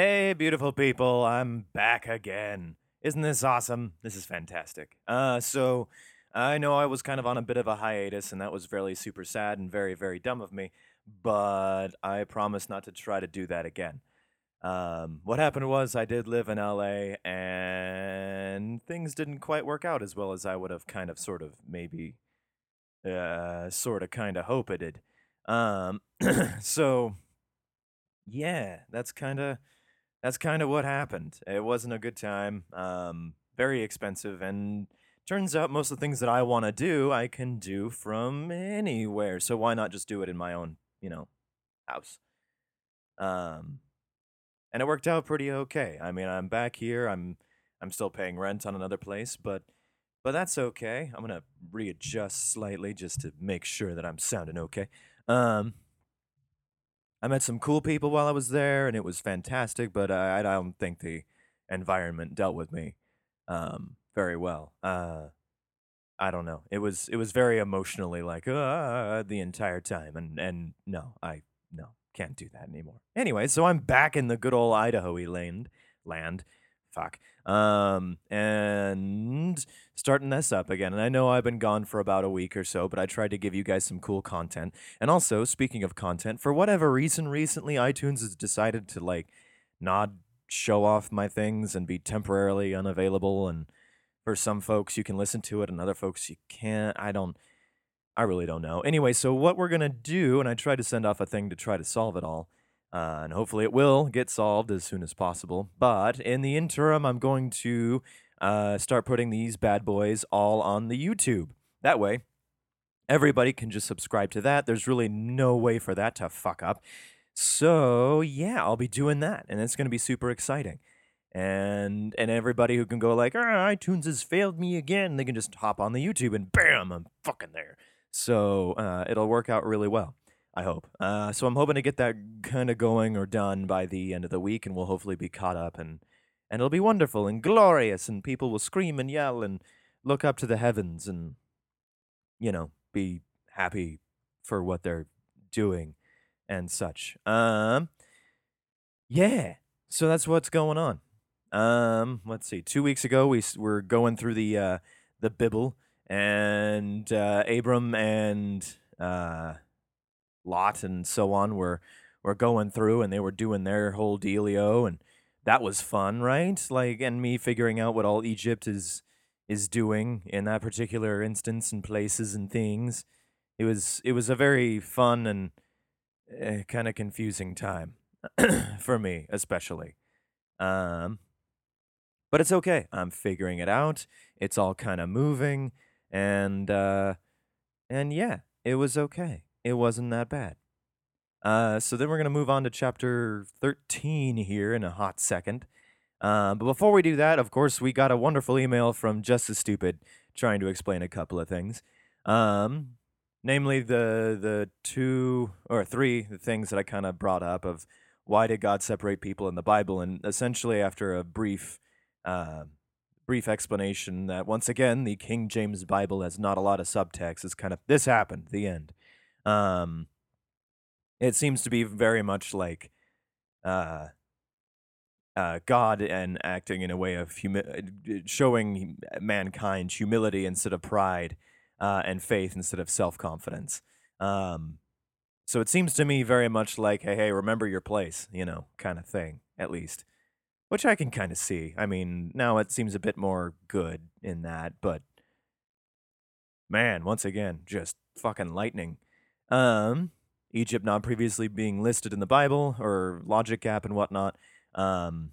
Hey, beautiful people, I'm back again. Isn't this awesome? This is fantastic. Uh, so I know I was kind of on a bit of a hiatus, and that was really super sad and very, very dumb of me, but I promise not to try to do that again. Um, what happened was I did live in LA, and things didn't quite work out as well as I would have kind of, sort of, maybe, uh, sort of, kind of hoped it did. Um, so yeah, that's kind of that's kind of what happened. It wasn't a good time. Um, very expensive, and turns out most of the things that I want to do, I can do from anywhere. So why not just do it in my own, you know, house? Um, and it worked out pretty okay. I mean, I'm back here. I'm I'm still paying rent on another place, but but that's okay. I'm gonna readjust slightly just to make sure that I'm sounding okay. Um, I met some cool people while I was there, and it was fantastic. But I, I don't think the environment dealt with me um, very well. Uh, I don't know. It was it was very emotionally like uh, the entire time, and and no, I no can't do that anymore. Anyway, so I'm back in the good old Idaho land land. Fuck. Um, and starting this up again. And I know I've been gone for about a week or so, but I tried to give you guys some cool content. And also, speaking of content, for whatever reason, recently iTunes has decided to like not show off my things and be temporarily unavailable. And for some folks, you can listen to it, and other folks, you can't. I don't. I really don't know. Anyway, so what we're gonna do, and I tried to send off a thing to try to solve it all, uh, and hopefully it will get solved as soon as possible. But in the interim, I'm going to uh, start putting these bad boys all on the YouTube. That way, everybody can just subscribe to that. There's really no way for that to fuck up. So yeah, I'll be doing that, and it's gonna be super exciting. And and everybody who can go like, "Ah, iTunes has failed me again, they can just hop on the YouTube and bam, I'm fucking there. So uh, it'll work out really well. I hope. Uh, so I'm hoping to get that kind of going or done by the end of the week, and we'll hopefully be caught up, and and it'll be wonderful and glorious, and people will scream and yell and look up to the heavens, and you know, be happy for what they're doing and such. Um, yeah. So that's what's going on. Um, let's see. Two weeks ago, we were going through the uh, the Bible, and uh, Abram and uh, Lot and so on were were going through, and they were doing their whole dealio, and that was fun, right? Like, and me figuring out what all Egypt is is doing in that particular instance and places and things. It was it was a very fun and uh, kind of confusing time for me, especially. Um, but it's okay. I'm figuring it out. It's all kind of moving, and uh, and yeah, it was okay. It wasn't that bad. Uh, so then we're gonna move on to chapter 13 here in a hot second. Uh, but before we do that, of course, we got a wonderful email from Just as Stupid trying to explain a couple of things. Um, namely the the two or three things that I kind of brought up of why did God separate people in the Bible, and essentially after a brief uh, brief explanation that once again the King James Bible has not a lot of subtext. It's kind of this happened, the end. Um, it seems to be very much like uh, uh, God and acting in a way of humi- showing mankind humility instead of pride, uh, and faith instead of self confidence. Um, so it seems to me very much like, hey, hey, remember your place, you know, kind of thing, at least, which I can kind of see. I mean, now it seems a bit more good in that, but man, once again, just fucking lightning. Um, Egypt not previously being listed in the Bible or logic gap and whatnot. Um,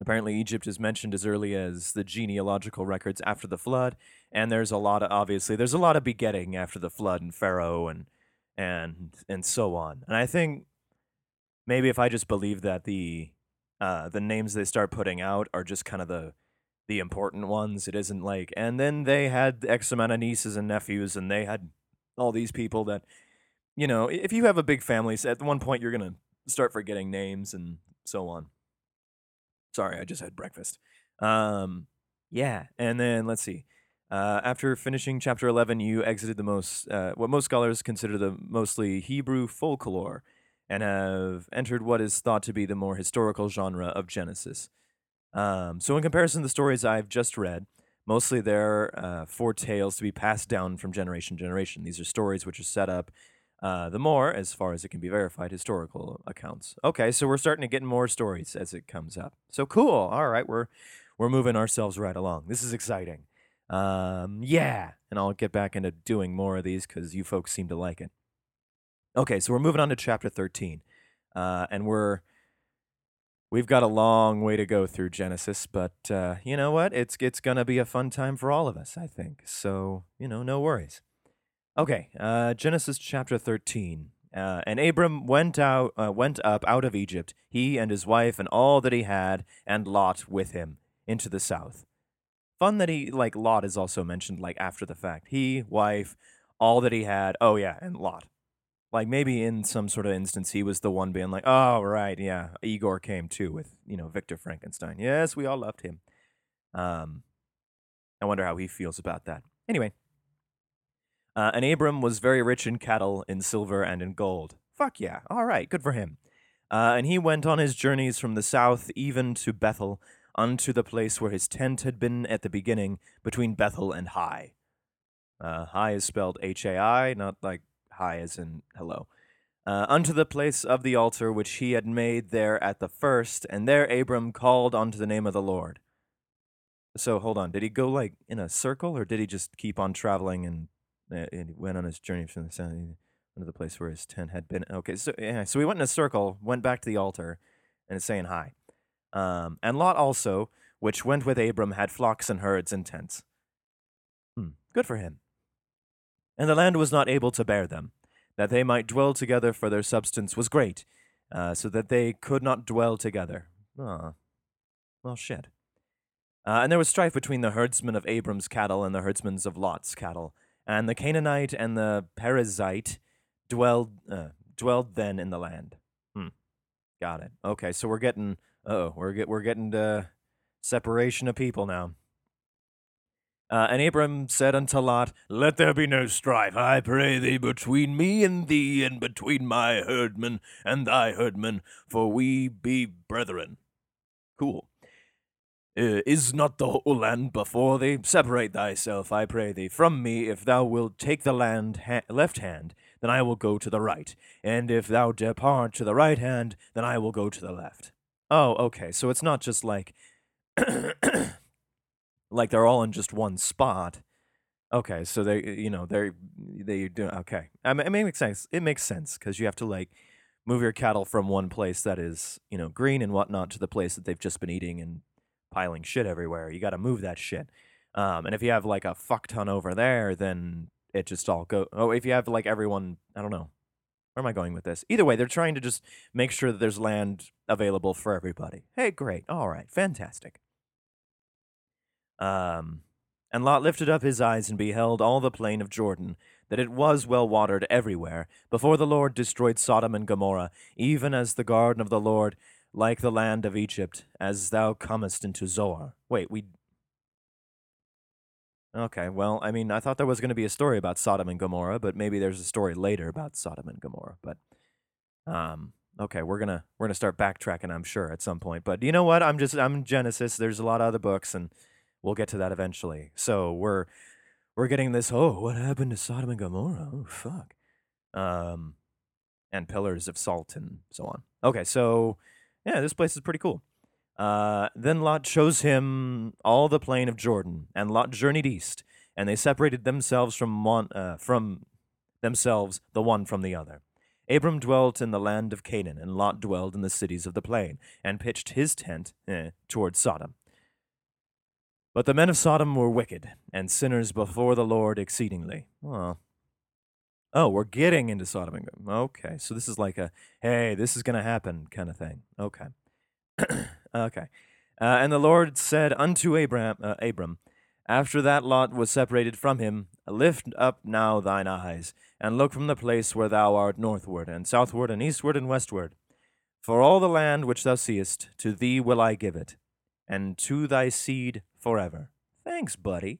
apparently, Egypt is mentioned as early as the genealogical records after the flood, and there's a lot of obviously there's a lot of begetting after the flood and Pharaoh and and and so on. And I think maybe if I just believe that the uh, the names they start putting out are just kind of the the important ones. It isn't like, and then they had X amount of nieces and nephews, and they had all these people that you know, if you have a big family, at one point you're gonna start forgetting names and so on. Sorry, I just had breakfast. Um, yeah, and then let's see. Uh, after finishing chapter 11, you exited the most, uh, what most scholars consider the mostly Hebrew folklore, and have entered what is thought to be the more historical genre of Genesis. Um, so, in comparison to the stories I've just read, mostly they're uh, for tales to be passed down from generation to generation. These are stories which are set up uh, the more, as far as it can be verified, historical accounts. Okay, so we're starting to get more stories as it comes up. So cool. All right, we're we're moving ourselves right along. This is exciting. Um, yeah, and I'll get back into doing more of these because you folks seem to like it. Okay, so we're moving on to chapter thirteen, uh, and we're we've got a long way to go through Genesis, but uh, you know what? It's it's gonna be a fun time for all of us, I think. So you know, no worries. Okay, uh, Genesis chapter 13. Uh, and Abram went out, uh, went up out of Egypt, he and his wife and all that he had, and Lot with him, into the south. Fun that he like Lot is also mentioned like after the fact. He, wife, all that he had. Oh yeah, and Lot. Like maybe in some sort of instance, he was the one being like, "Oh right, yeah." Igor came too with you know Victor Frankenstein. Yes, we all loved him. Um, I wonder how he feels about that. Anyway, uh, and Abram was very rich in cattle, in silver, and in gold. Fuck yeah. All right, good for him. Uh, and he went on his journeys from the south even to Bethel, unto the place where his tent had been at the beginning, between Bethel and Hai. Uh, Hai is spelled H A I, not like hi as in hello. Uh, unto the place of the altar which he had made there at the first, and there Abram called unto the name of the Lord. So hold on, did he go like in a circle, or did he just keep on traveling and uh, and he went on his journey from the south into the place where his tent had been. Okay, so yeah, so we went in a circle, went back to the altar, and it's saying hi. Um, and Lot also, which went with Abram, had flocks and herds and tents. Hmm, good for him. And the land was not able to bear them, that they might dwell together, for their substance was great, uh, so that they could not dwell together. Ah, well, shit. Uh, and there was strife between the herdsmen of Abram's cattle and the herdsmen of Lot's cattle. And the Canaanite and the Perizzite dwelled uh, dwelled then in the land. Hmm. Got it. Okay, so we're getting oh, we're get we're getting to separation of people now. Uh, and Abram said unto Lot, Let there be no strife, I pray thee, between me and thee, and between my herdmen and thy herdmen, for we be brethren. Cool. Uh, is not the whole land before thee? Separate thyself, I pray thee, from me. If thou wilt take the land ha- left hand, then I will go to the right. And if thou depart to the right hand, then I will go to the left. Oh, okay. So it's not just like like they're all in just one spot. Okay, so they you know they're they do okay. I mean, it makes sense. It makes sense because you have to like move your cattle from one place that is you know green and whatnot to the place that they've just been eating and piling shit everywhere. You got to move that shit. Um, and if you have like a fuck ton over there, then it just all go. Oh, if you have like everyone, I don't know. Where am I going with this? Either way, they're trying to just make sure that there's land available for everybody. Hey, great. All right. Fantastic. Um, and Lot lifted up his eyes and beheld all the plain of Jordan, that it was well watered everywhere, before the Lord destroyed Sodom and Gomorrah, even as the garden of the Lord like the land of Egypt, as thou comest into Zoar. Wait, we. Okay, well, I mean, I thought there was going to be a story about Sodom and Gomorrah, but maybe there's a story later about Sodom and Gomorrah. But, um, okay, we're gonna we're gonna start backtracking, I'm sure, at some point. But you know what? I'm just I'm Genesis. There's a lot of other books, and we'll get to that eventually. So we're we're getting this. Oh, what happened to Sodom and Gomorrah? Oh, fuck. Um, and pillars of salt and so on. Okay, so yeah, this place is pretty cool. Uh, then Lot chose him all the plain of Jordan, and Lot journeyed east, and they separated themselves from one, uh, from themselves the one from the other. Abram dwelt in the land of Canaan, and Lot dwelled in the cities of the plain, and pitched his tent eh, toward Sodom. But the men of Sodom were wicked, and sinners before the Lord exceedingly. Oh, Oh, we're getting into Sodom and Gomorrah. Okay, so this is like a hey, this is gonna happen kind of thing. Okay, okay. Uh, and the Lord said unto Abram, uh, Abram, after that Lot was separated from him, lift up now thine eyes, and look from the place where thou art northward, and southward, and eastward, and westward. For all the land which thou seest, to thee will I give it, and to thy seed forever. Thanks, buddy.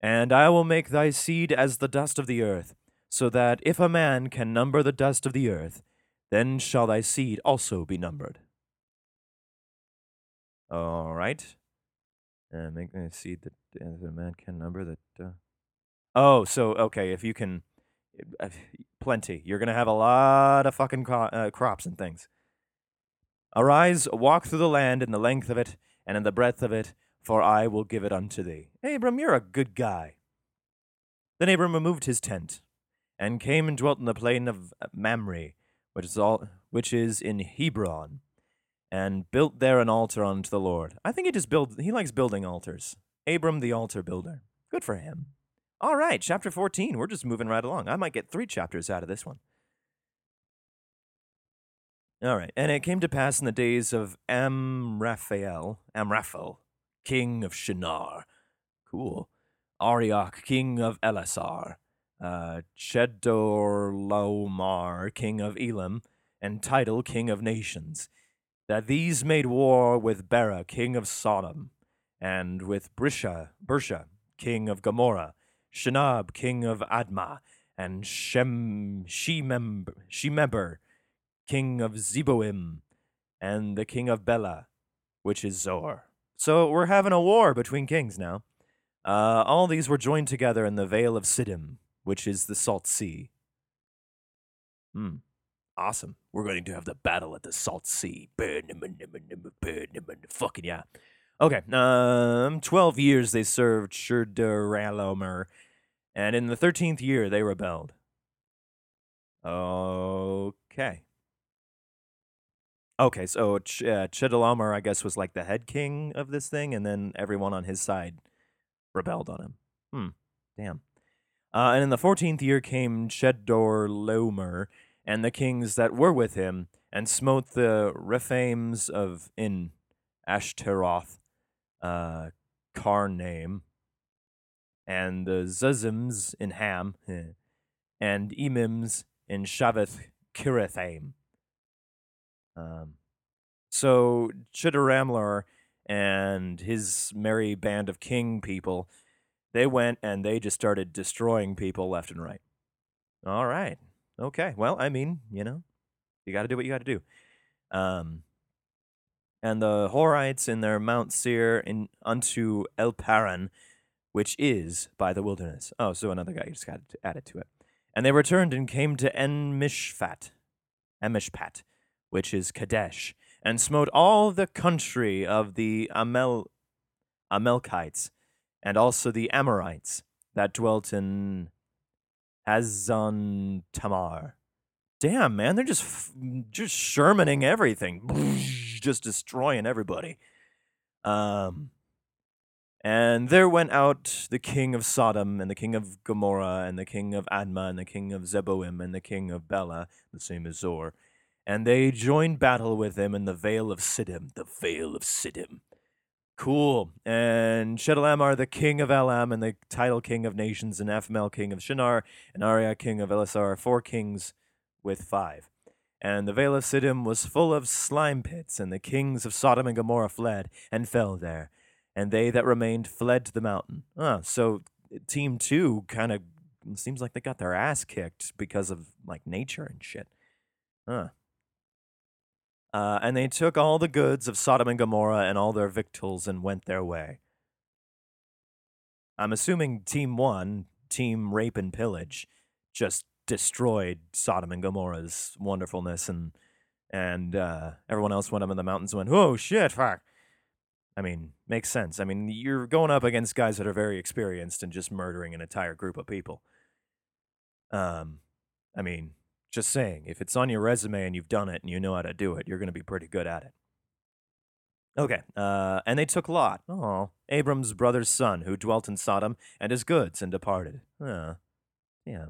And I will make thy seed as the dust of the earth so that if a man can number the dust of the earth, then shall thy seed also be numbered. All right. Uh, make me seed that uh, a man can number that. Uh... Oh, so okay, if you can, uh, plenty. You're gonna have a lot of fucking cro- uh, crops and things. Arise, walk through the land in the length of it and in the breadth of it, for I will give it unto thee. Abram, you're a good guy. Then Abram removed his tent, and came and dwelt in the plain of Mamre, which is all which is in Hebron, and built there an altar unto the Lord. I think he just build he likes building altars. Abram the altar builder. Good for him. All right, chapter 14. We're just moving right along. I might get three chapters out of this one. All right. And it came to pass in the days of Amraphel, Amraphel, king of Shinar. Cool. Arioch, king of Elasar. Uh, Chedorlaomer, king of Elam. And Tidal, king of nations. That these made war with Bera, king of Sodom. And with Brisha, Bersha, king of Gomorrah. Shinab, king of Admah. And Shem, Shemeber, king of Zeboim, and the king of Bela, which is Zoar. So we're having a war between kings now. Uh, all these were joined together in the Vale of Siddim, which is the Salt Sea. Hmm. Awesome. We're going to have the battle at the Salt Sea. Fucking yeah. Okay. Um, 12 years they served Chedorlaomer, and in the 13th year they rebelled. Okay. Okay, so Ch- uh, Chedorlaomer, I guess, was like the head king of this thing, and then everyone on his side rebelled on him. Hmm, damn. Uh, and in the fourteenth year came Chedorlaomer and the kings that were with him, and smote the Rephaims of in Ashtaroth, uh, Karnaim, and the Zuzims in Ham, and Emims in Shavath Kiriathaim. Um, so Chedorlaomer and his merry band of king people, they went and they just started destroying people left and right. All right. Okay. Well, I mean, you know, you got to do what you got to do. Um, and the Horites in their Mount Seir in unto El Paran, which is by the wilderness. Oh, so another guy just got added to it. And they returned and came to En Mishpat, Emishpat, which is Kadesh, and smote all the country of the Amel, Amalkites, and also the Amorites that dwelt in Hazon Tamar. Damn, man, they're just f- just Shermaning everything, just destroying everybody. Um, and there went out the king of Sodom, and the king of Gomorrah, and the king of Admah, and the king of Zeboim, and the king of Bela, the same as Zoar, and they joined battle with him in the Vale of Siddim. The Vale of Siddim. Cool. And Chedorlaomer, the king of Elam, and the Tidal king of nations, and Ephmel, king of Shinar, and Arya, king of Elasar, four kings with five. And the Vale of Siddim was full of slime pits, and the kings of Sodom and Gomorrah fled and fell there. And they that remained fled to the mountain. Ah, so team two kind of seems like they got their ass kicked because of like nature and shit. Huh. Uh, and they took all the goods of Sodom and Gomorrah and all their victuals and went their way. I'm assuming Team One, Team Rape and Pillage, just destroyed Sodom and Gomorrah's wonderfulness, and and uh, everyone else went up in the mountains went, "Oh shit, fuck." I mean, makes sense. I mean, you're going up against guys that are very experienced and just murdering an entire group of people. Um, I mean, just saying, if it's on your resume and you've done it and you know how to do it, you're going to be pretty good at it. Okay, uh, and they took Lot, oh, Abram's brother's son, who dwelt in Sodom, and his goods, and departed. Uh, yeah.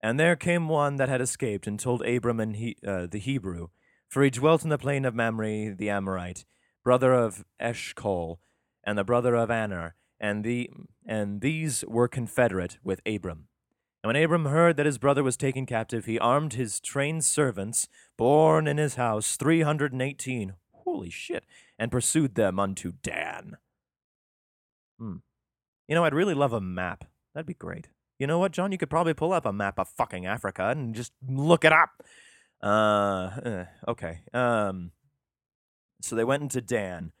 And there came one that had escaped, and told Abram and he, uh, the Hebrew, for he dwelt in the plain of Mamre the Amorite, brother of Eshcol, and the brother of Aner, and the and these were confederate with Abram. And when Abram heard that his brother was taken captive, he armed his trained servants, born in his house, 318. Holy shit. And pursued them unto Dan. Hmm. You know, I'd really love a map. That'd be great. You know what, John? You could probably pull up a map of fucking Africa and just look it up. Uh, eh, okay. Um, so they went into Dan,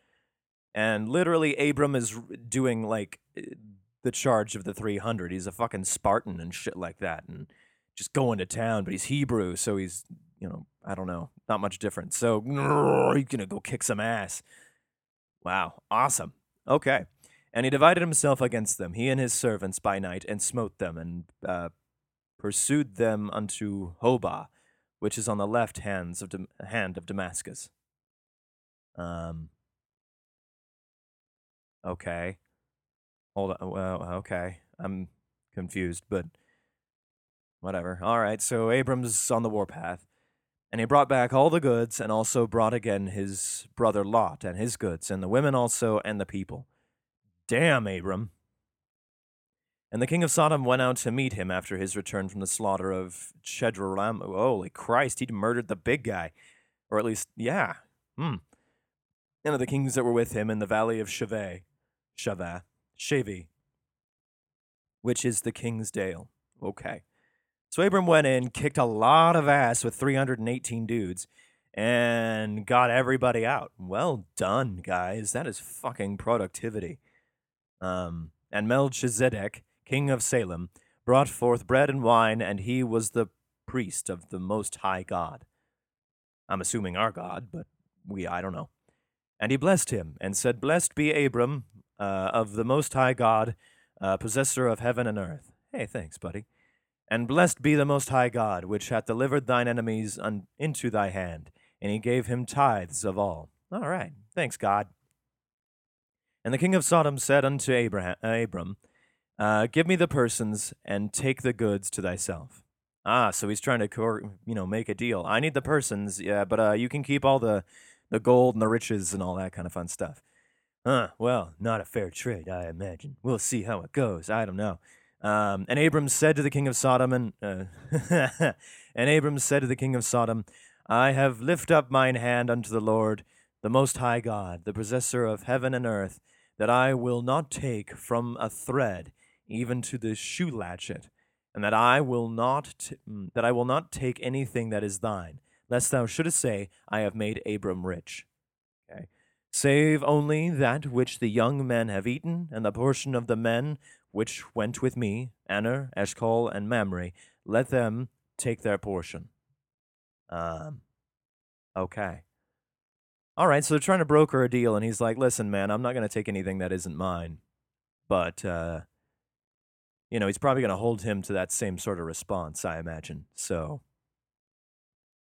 and literally Abram is doing like eh, the charge of the 300. He's a fucking Spartan and shit like that, and just going to town. But he's Hebrew, so he's you know I don't know, not much different. So he's gonna go kick some ass. Wow, awesome. Okay. And he divided himself against them, he and his servants by night, and smote them, and uh, pursued them unto Hobah, which is on the left hands of Dam- hand of Damascus. Um. Okay. Hold on. Well, okay. I'm confused, but whatever. All right. So Abram's on the warpath, and he brought back all the goods, and also brought again his brother Lot and his goods, and the women also, and the people. Damn, Abram. And the king of Sodom went out to meet him after his return from the slaughter of Chedorlaomer. Holy Christ, he'd murdered the big guy. Or at least, yeah. Hmm. And of the kings that were with him in the valley of Shaveh, Shaveh, Shavi, which is the king's dale. Okay. So Abram went in, kicked a lot of ass with 318 dudes, and got everybody out. Well done, guys. That is fucking productivity. Um, and Melchizedek, king of Salem, brought forth bread and wine, and he was the priest of the Most High God. I'm assuming our God, but we, I don't know. And he blessed him, and said, Blessed be Abram uh, of the Most High God, uh, possessor of heaven and earth. Hey, thanks, buddy. And blessed be the Most High God, which hath delivered thine enemies un- into thy hand. And he gave him tithes of all. All right. Thanks, God. And the king of Sodom said unto Abraham, Abram, uh, Give me the persons, and take the goods to thyself. Ah, so he's trying to, you know, make a deal. I need the persons, yeah, but uh, you can keep all the, the gold and the riches and all that kind of fun stuff. Huh, well, not a fair trade, I imagine. We'll see how it goes. I don't know. Um, and Abram said to the king of Sodom, and uh, and Abram said to the king of Sodom, I have lift up mine hand unto the Lord, the Most High God, the possessor of heaven and earth, that I will not take from a thread even to the shoe latchet, and that I will not t- mm, that I will not take anything that is thine, lest thou shouldest say, I have made Abram rich. Okay. Save only that which the young men have eaten, and the portion of the men which went with me, Aner, Eshcol, and Mamre, let them take their portion. Um, okay. All right, so they're trying to broker a deal, and he's like, listen, man, I'm not going to take anything that isn't mine. But, uh, you know, he's probably going to hold him to that same sort of response, I imagine. So,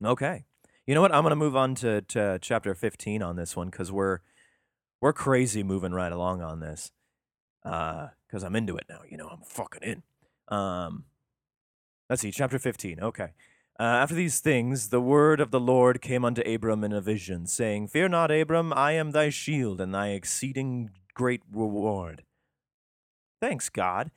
okay. You know what? I'm to move on to, to chapter 15 on this one because we're, we're crazy moving right along on this Uh, because I'm into it now. You know, I'm fucking in. Um, let's see, chapter 15. Okay. Uh, after these things, the word of the Lord came unto Abram in a vision, saying, Fear not, Abram, I am thy shield and thy exceeding great reward. Thanks, God.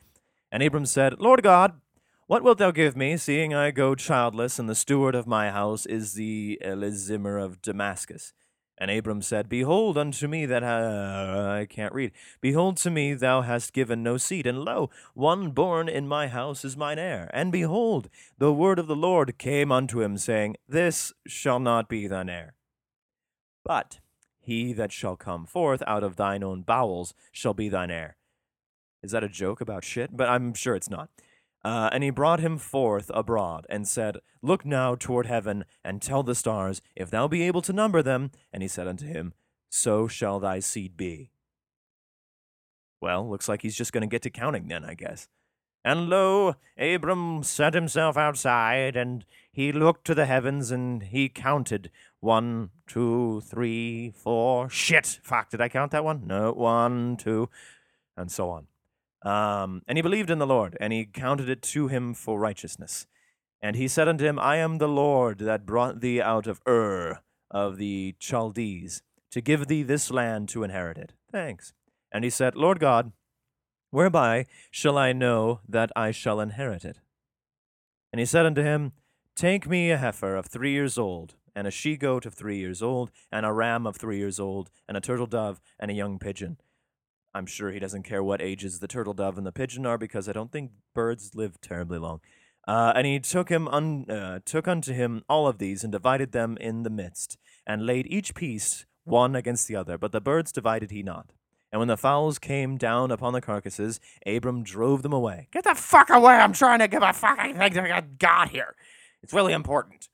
And Abram said, Lord God, what wilt thou give me, seeing I go childless, and the steward of my house is the Elizimah of Damascus? And Abram said, Behold unto me that ha- I can't read. Behold to me thou hast given no seed, and lo, one born in my house is mine heir. And behold, the word of the Lord came unto him, saying, This shall not be thine heir. But he that shall come forth out of thine own bowels shall be thine heir. Is that a joke about shit? But I'm sure it's not. Uh, and he brought him forth abroad, and said, Look now toward heaven, and tell the stars, if thou be able to number them. And he said unto him, So shall thy seed be. Well, looks like he's just going to get to counting then, I guess. And lo, Abram set himself outside, and he looked to the heavens, and he counted one, two, three, four. Shit! Fuck, did I count that one? No, one, two, and so on. Um, and he believed in the Lord, and he counted it to him for righteousness. And he said unto him, I am the Lord that brought thee out of Ur of the Chaldees, to give thee this land to inherit it. Thanks. And he said, Lord God, whereby shall I know that I shall inherit it? And he said unto him, Take me a heifer of three years old, and a she goat of three years old, and a ram of three years old, and a turtle dove, and a young pigeon. I'm sure he doesn't care what ages the turtle dove and the pigeon are because I don't think birds live terribly long. Uh, and he took him un- uh, took unto him all of these and divided them in the midst, and laid each piece one against the other. But the birds divided he not. And when the fowls came down upon the carcasses, Abram drove them away. Get the fuck away! I'm trying to give a fucking thing to God here. It's really important.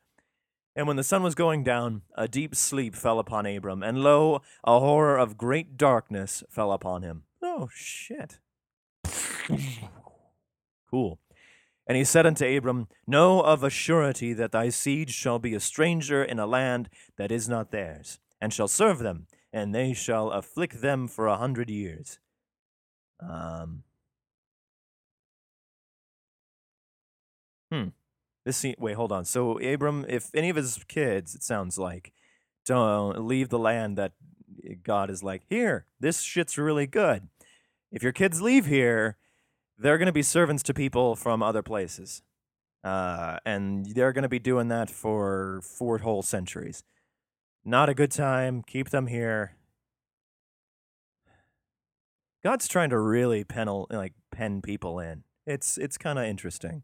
And when the sun was going down, a deep sleep fell upon Abram, and lo, a horror of great darkness fell upon him. Oh, shit. cool. And he said unto Abram, Know of a surety that thy seed shall be a stranger in a land that is not theirs, and shall serve them, and they shall afflict them for a hundred years. Um. Hmm. This scene, wait, hold on. So Abram, if any of his kids, it sounds like, don't leave the land that God is like, here, this shit's really good. If your kids leave here, they're going to be servants to people from other places. Uh, and they're going to be doing that for four whole centuries. Not a good time. Keep them here. God's trying to really pen like pen people in. It's it's kind of interesting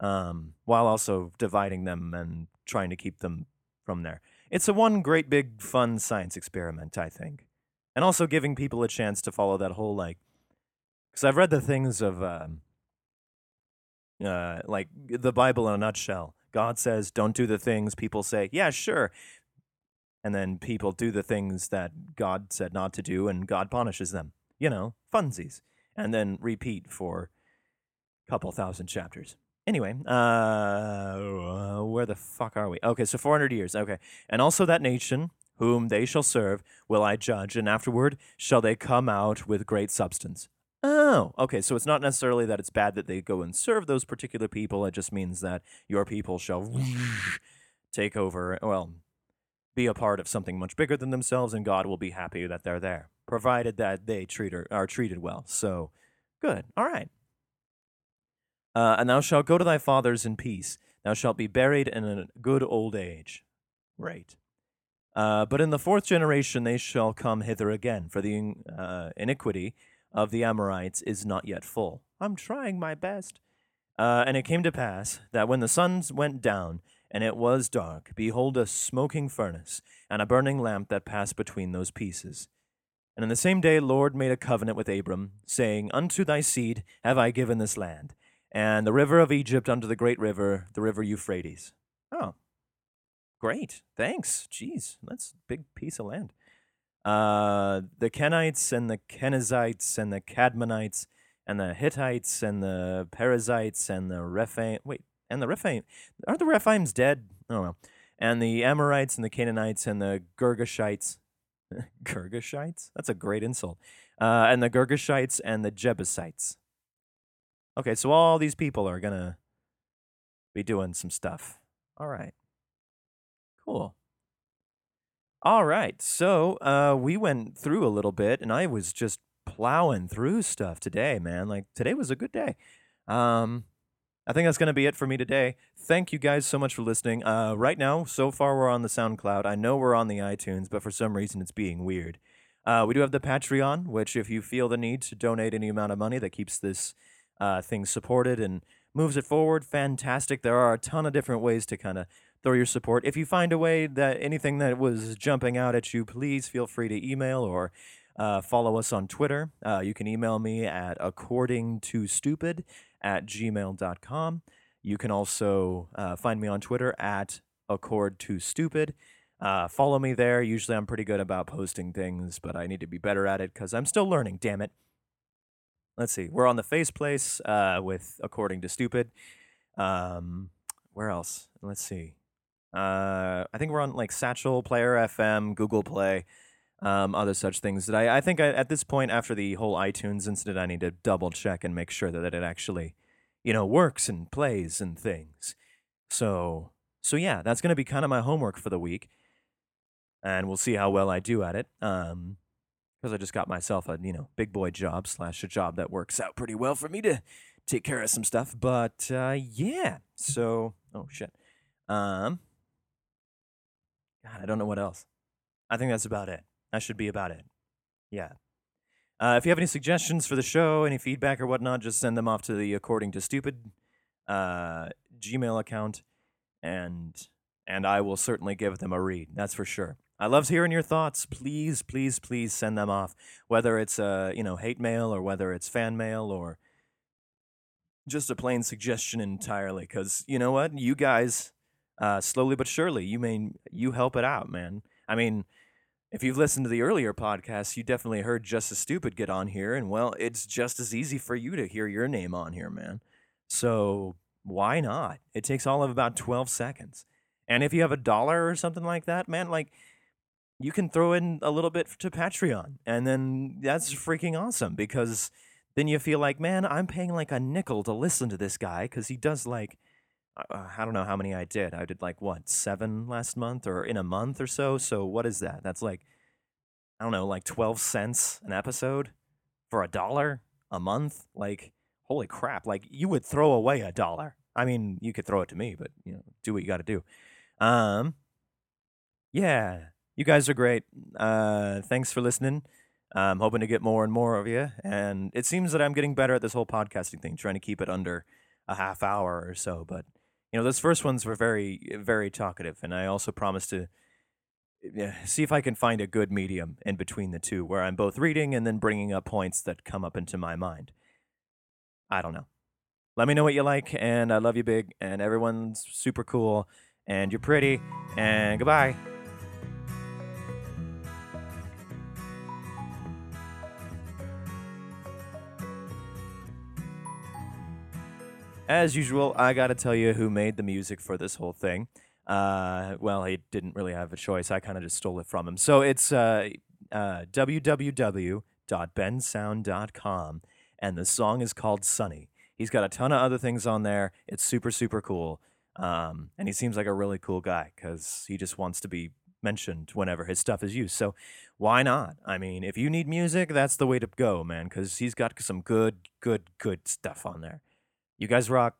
um, while also dividing them and trying to keep them from there. It's a one great big fun science experiment, I think, and also giving people a chance to follow that whole like, because I've read the things of, um, uh, like the Bible in a nutshell. God says, "Don't do the things." People say, "Yeah, sure," and then people do the things that God said not to do, and God punishes them. You know, funsies, and then repeat for a couple thousand chapters. Anyway, uh, where the fuck are we? Okay, so 400 years. Okay. And also that nation whom they shall serve will I judge, and afterward shall they come out with great substance. Oh, okay. So it's not necessarily that it's bad that they go and serve those particular people. It just means that your people shall take over, well, be a part of something much bigger than themselves, and God will be happy that they're there, provided that they treat or, are treated well. So, good. All right. Uh, and thou shalt go to thy fathers in peace. Thou shalt be buried in a good old age. Right. Uh, but in the fourth generation they shall come hither again, for the uh, iniquity of the Amorites is not yet full. I'm trying my best. Uh, and it came to pass that when the sun went down, and it was dark, behold, a smoking furnace, and a burning lamp that passed between those pieces. And in the same day, Lord made a covenant with Abram, saying, Unto thy seed have I given this land and the river of Egypt under the great river, the river Euphrates. Oh, great. Thanks. Jeez, that's a big piece of land. Uh, the Kenites and the Kenizzites and the Cadmonites and the Hittites and the Perizzites and the Rephaim. Wait, and the Rephaim. Aren't the Rephaims dead? Oh, well. And the Amorites and the Canaanites and the Girgashites. Girgashites? That's a great insult. Uh, and the Girgashites and the Jebusites. Okay, so all these people are gonna be doing some stuff. All right. Cool. All right. So uh, we went through a little bit, and I was just plowing through stuff today, man. Like today was a good day. Um, I think that's going to be it for me today. Thank you guys so much for listening. Uh, right now, so far, we're on the SoundCloud. I know we're on the iTunes, but for some reason, it's being weird. Uh, we do have the Patreon, which, if you feel the need to donate any amount of money that keeps this uh, things supported and moves it forward, fantastic. There are a ton of different ways to kind of throw your support. If you find a way that anything that was jumping out at you, please feel free to email or uh, follow us on Twitter. Uh, you can email me at according to stupid at gmail.com. You can also uh, find me on Twitter at accord to stupid. Uh, follow me there. Usually I'm pretty good about posting things, but I need to be better at it because I'm still learning, damn it let's see. We're on the face place uh, with according to stupid. Um, where else? Let's see. Uh, I think we're on like Stitcher, Player FM, Google Play, um, other such things. That I, I think I, at this point, after the whole iTunes incident, I need to double check and make sure that, that it actually, you know, works and plays and things. So, so yeah, that's gonna be kind of my homework for the week, and we'll see how well I do at it. Um, because I just got myself a you know big boy job slash a job that works out pretty well for me to take care of some stuff. But uh, yeah, so oh shit, um, God, I don't know what else. I think that's about it. That should be about it. Yeah. Uh, if you have any suggestions for the show, any feedback or whatnot, just send them off to the according to stupid uh, Gmail account, and and I will certainly give them a read. That's for sure. I love hearing your thoughts. Please, please, please send them off. Whether it's uh, you know hate mail or whether it's fan mail or just a plain suggestion entirely. Because you know what, you guys, uh, slowly but surely, you mean you help it out, man. I mean, if you've listened to the earlier podcasts, you definitely heard Just as Stupid get on here, and well, it's just as easy for you to hear your name on here, man. So why not? It takes all of about 12 seconds. And if you have a dollar or something like that, man, like you can throw in a little bit to Patreon. And then that's freaking awesome because then you feel like, man, I'm paying like a nickel to listen to this guy because he does like, uh, I don't know how many I did. I did like what, seven last month or in a month or so. So what is that? That's like, I don't know, like 12 cents an episode for a dollar a month. Like, holy crap. Like, you would throw away a dollar. I mean, you could throw it to me, but, you know, do what you got to do. Um, yeah, you guys are great. Uh, thanks for listening. I'm hoping to get more and more of you. And it seems that I'm getting better at this whole podcasting thing, trying to keep it under a half hour or so. But, you know, those first ones were very, very talkative. And I also promised to see if I can find a good medium in between the two where I'm both reading and then bringing up points that come up into my mind. I don't know. Let me know what you like, and I love you big, and everyone's super cool, and you're pretty, and goodbye. As usual, I gotta tell you who made the music for this whole thing. Uh, well, he didn't really have a choice. I kind of just stole it from him. So it's uh, uh, www.bensound.com, and the song is called Sunny. He's got a ton of other things on there. It's super, super cool. Um, and he seems like a really cool guy because he just wants to be mentioned whenever his stuff is used. So why not? I mean, if you need music, that's the way to go, man, because he's got some good, good, good stuff on there. You guys rock.